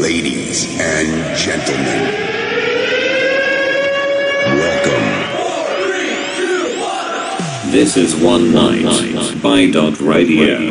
Ladies and gentlemen, welcome. This is One Night by Dot Radio.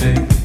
music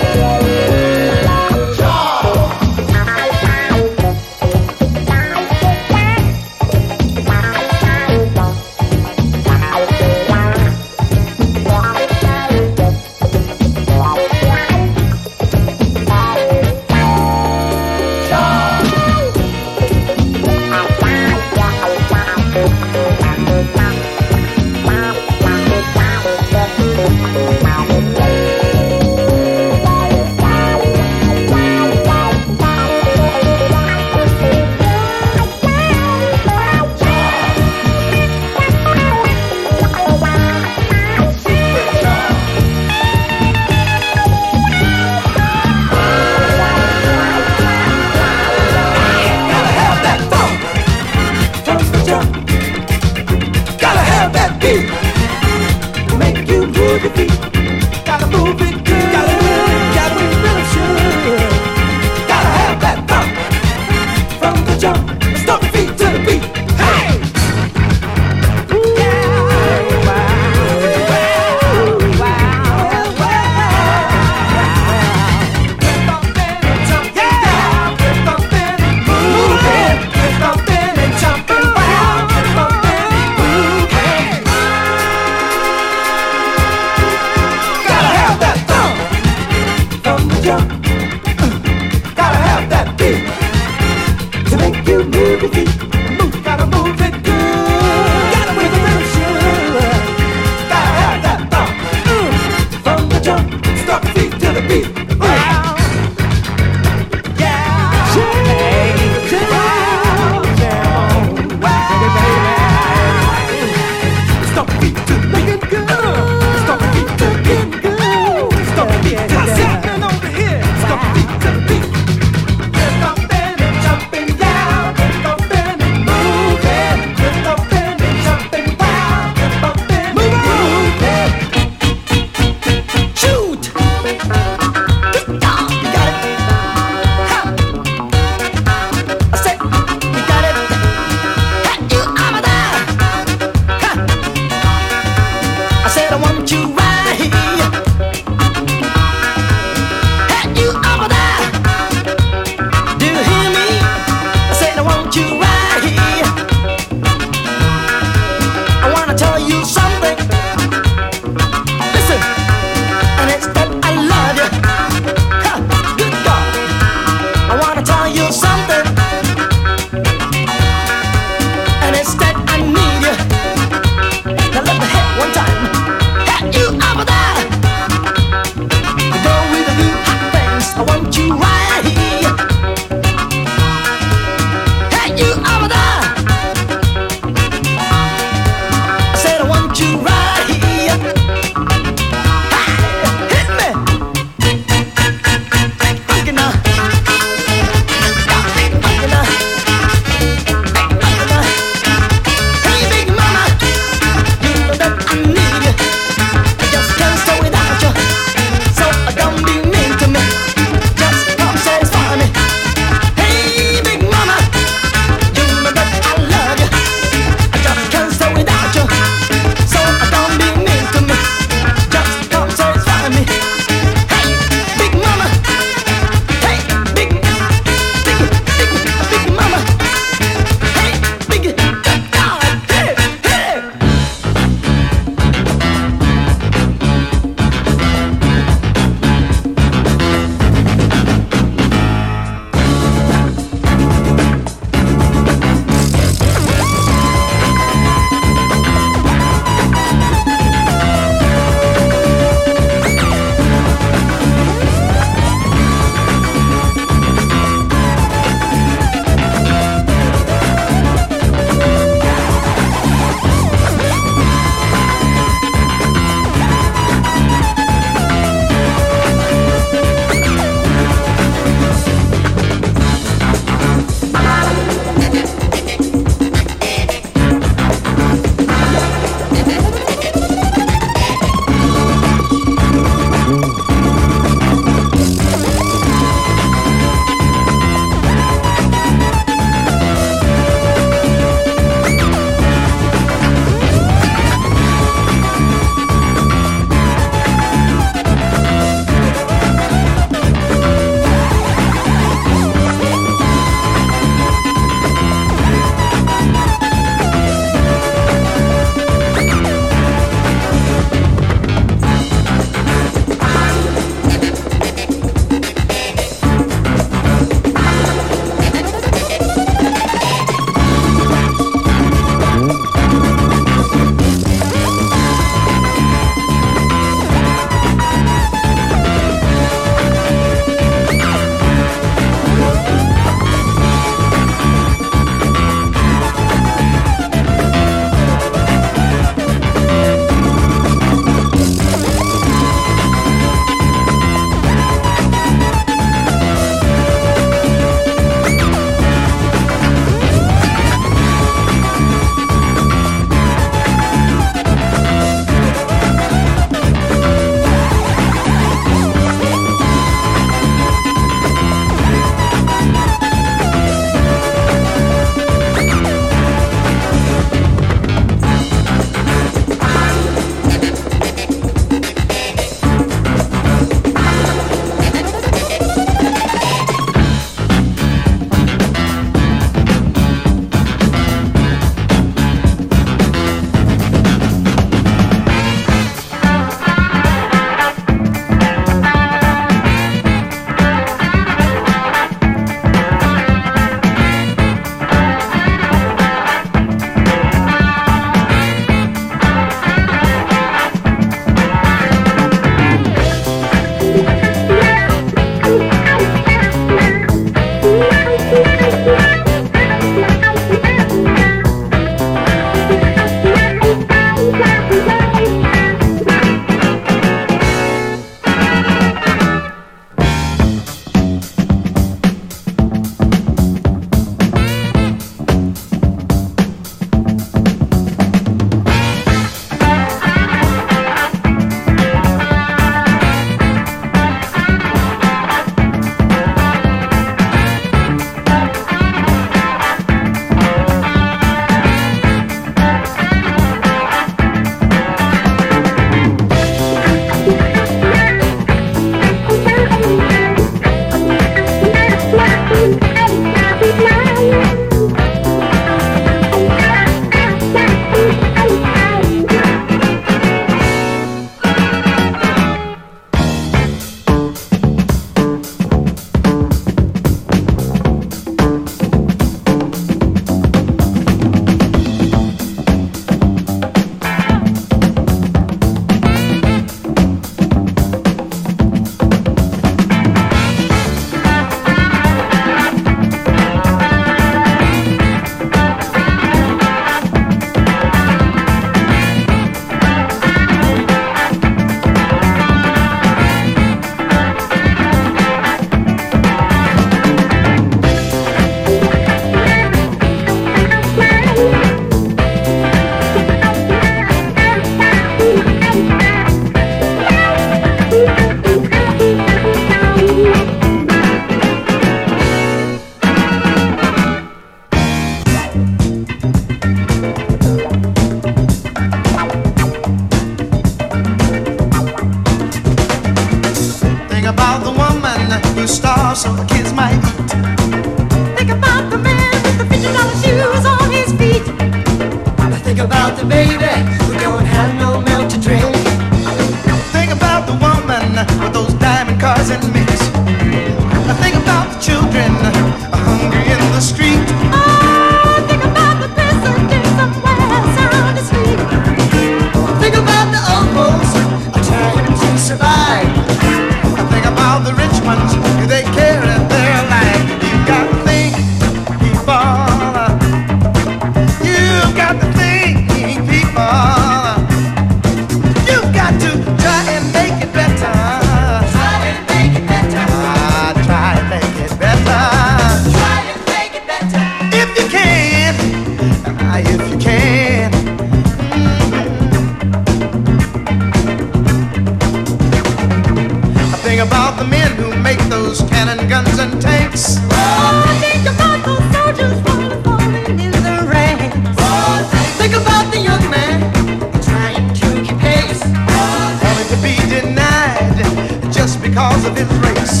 of.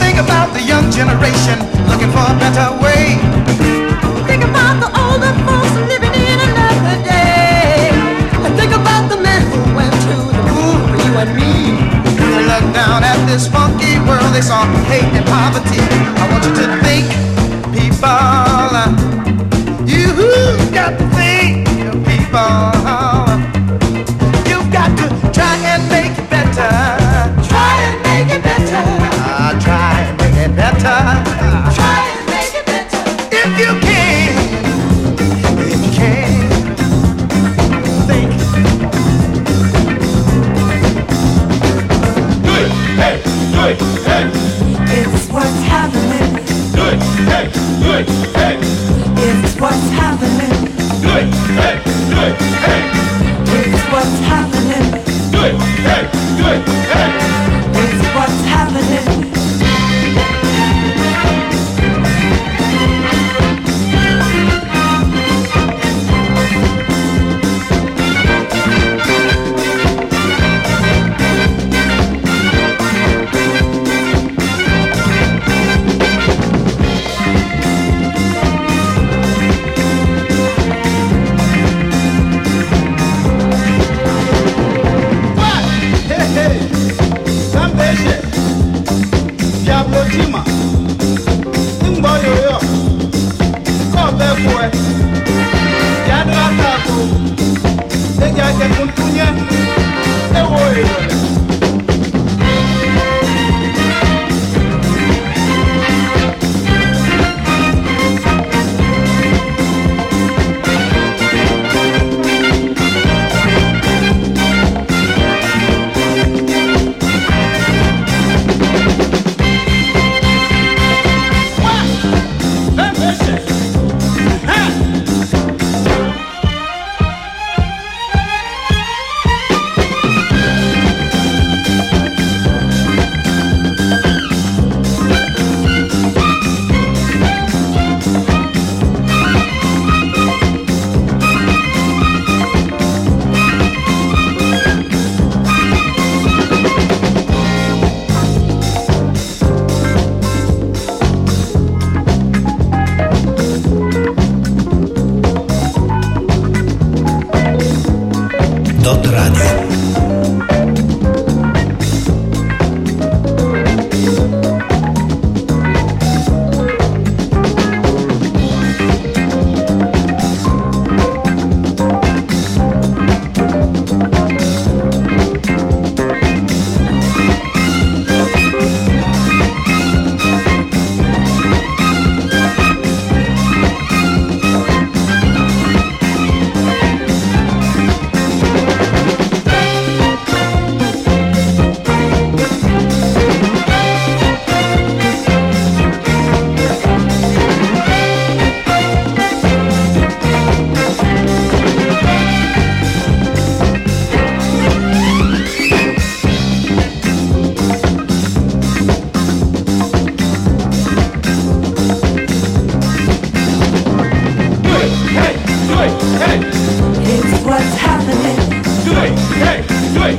Think about the young generation looking for a better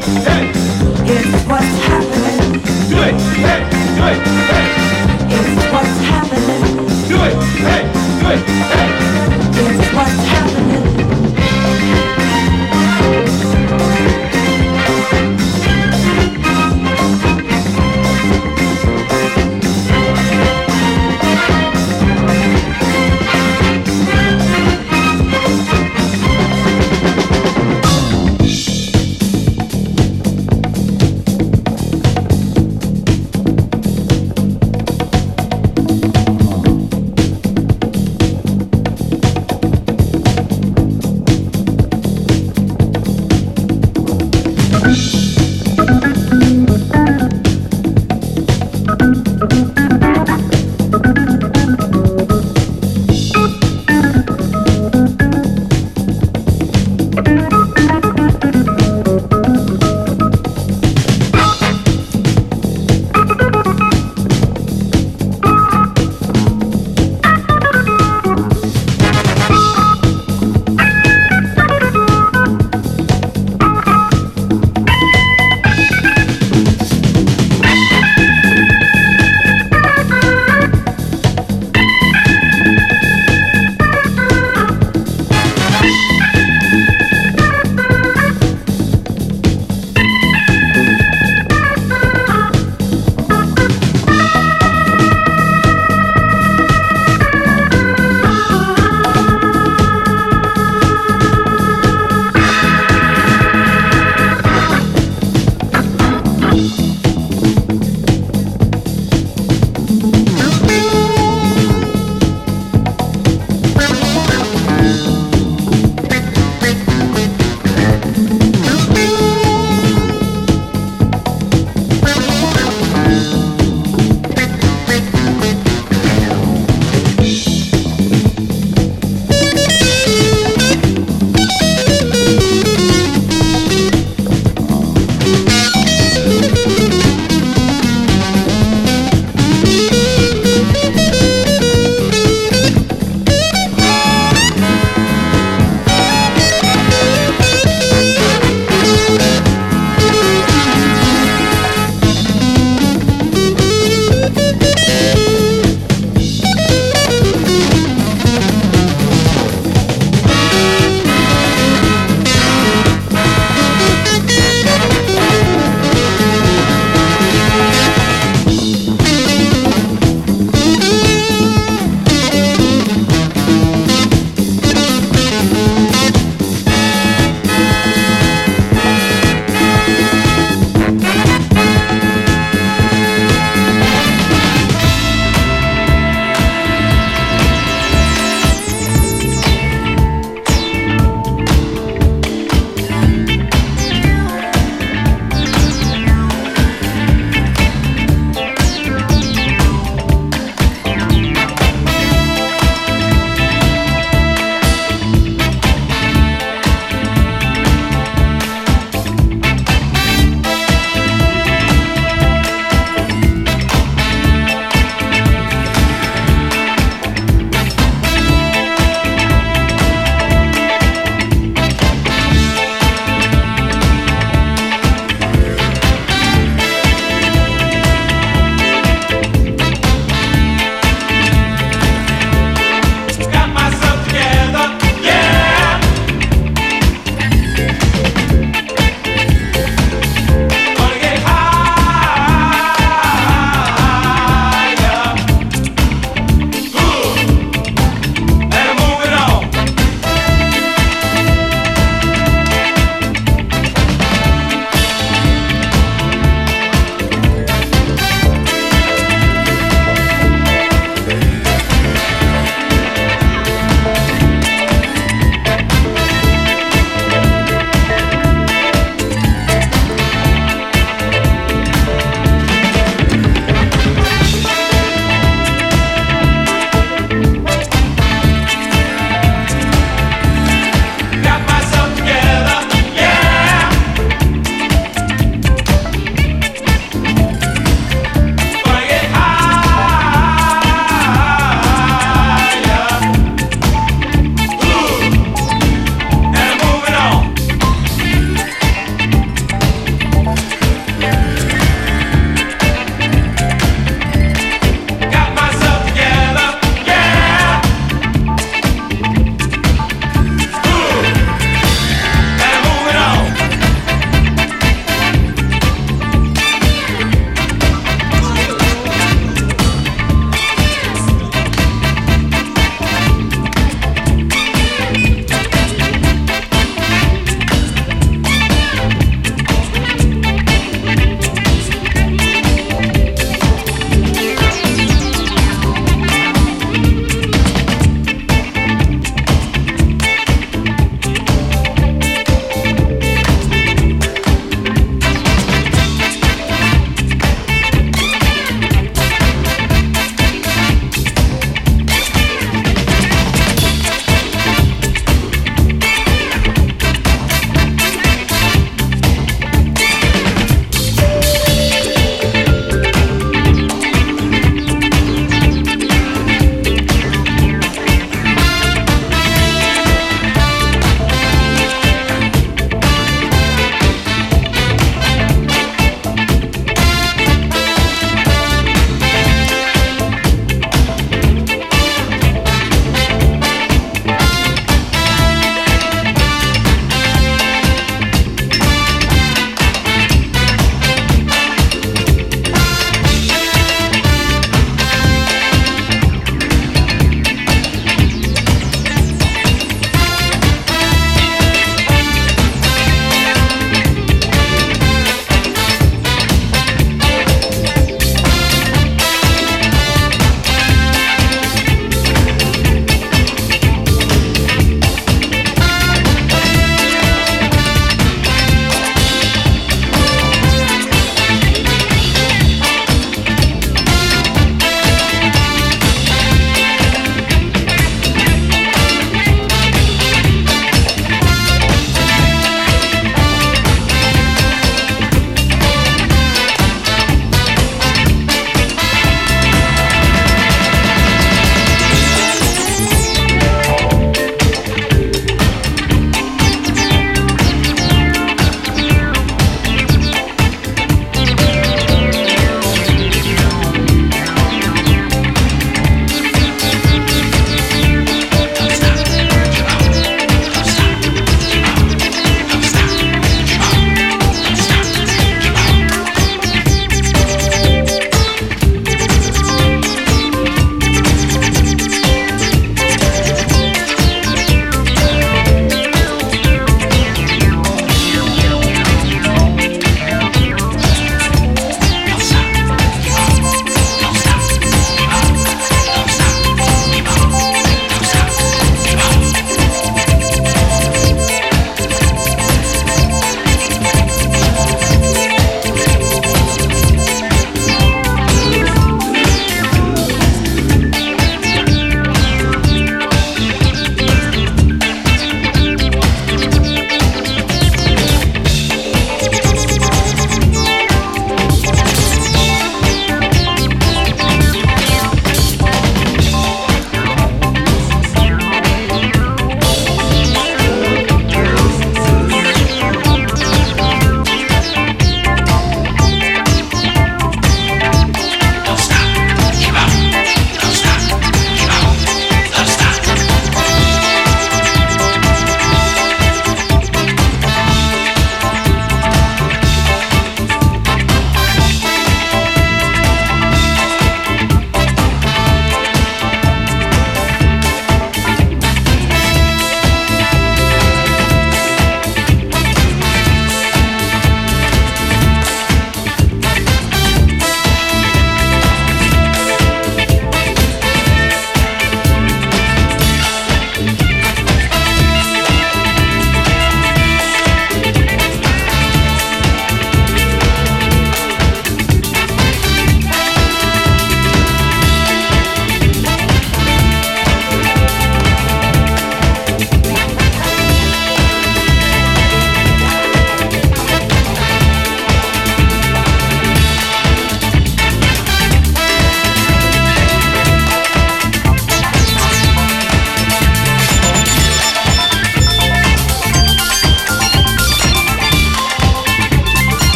hey, hey. It's what's happening.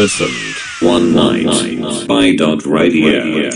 Listened one night by Dot Radio.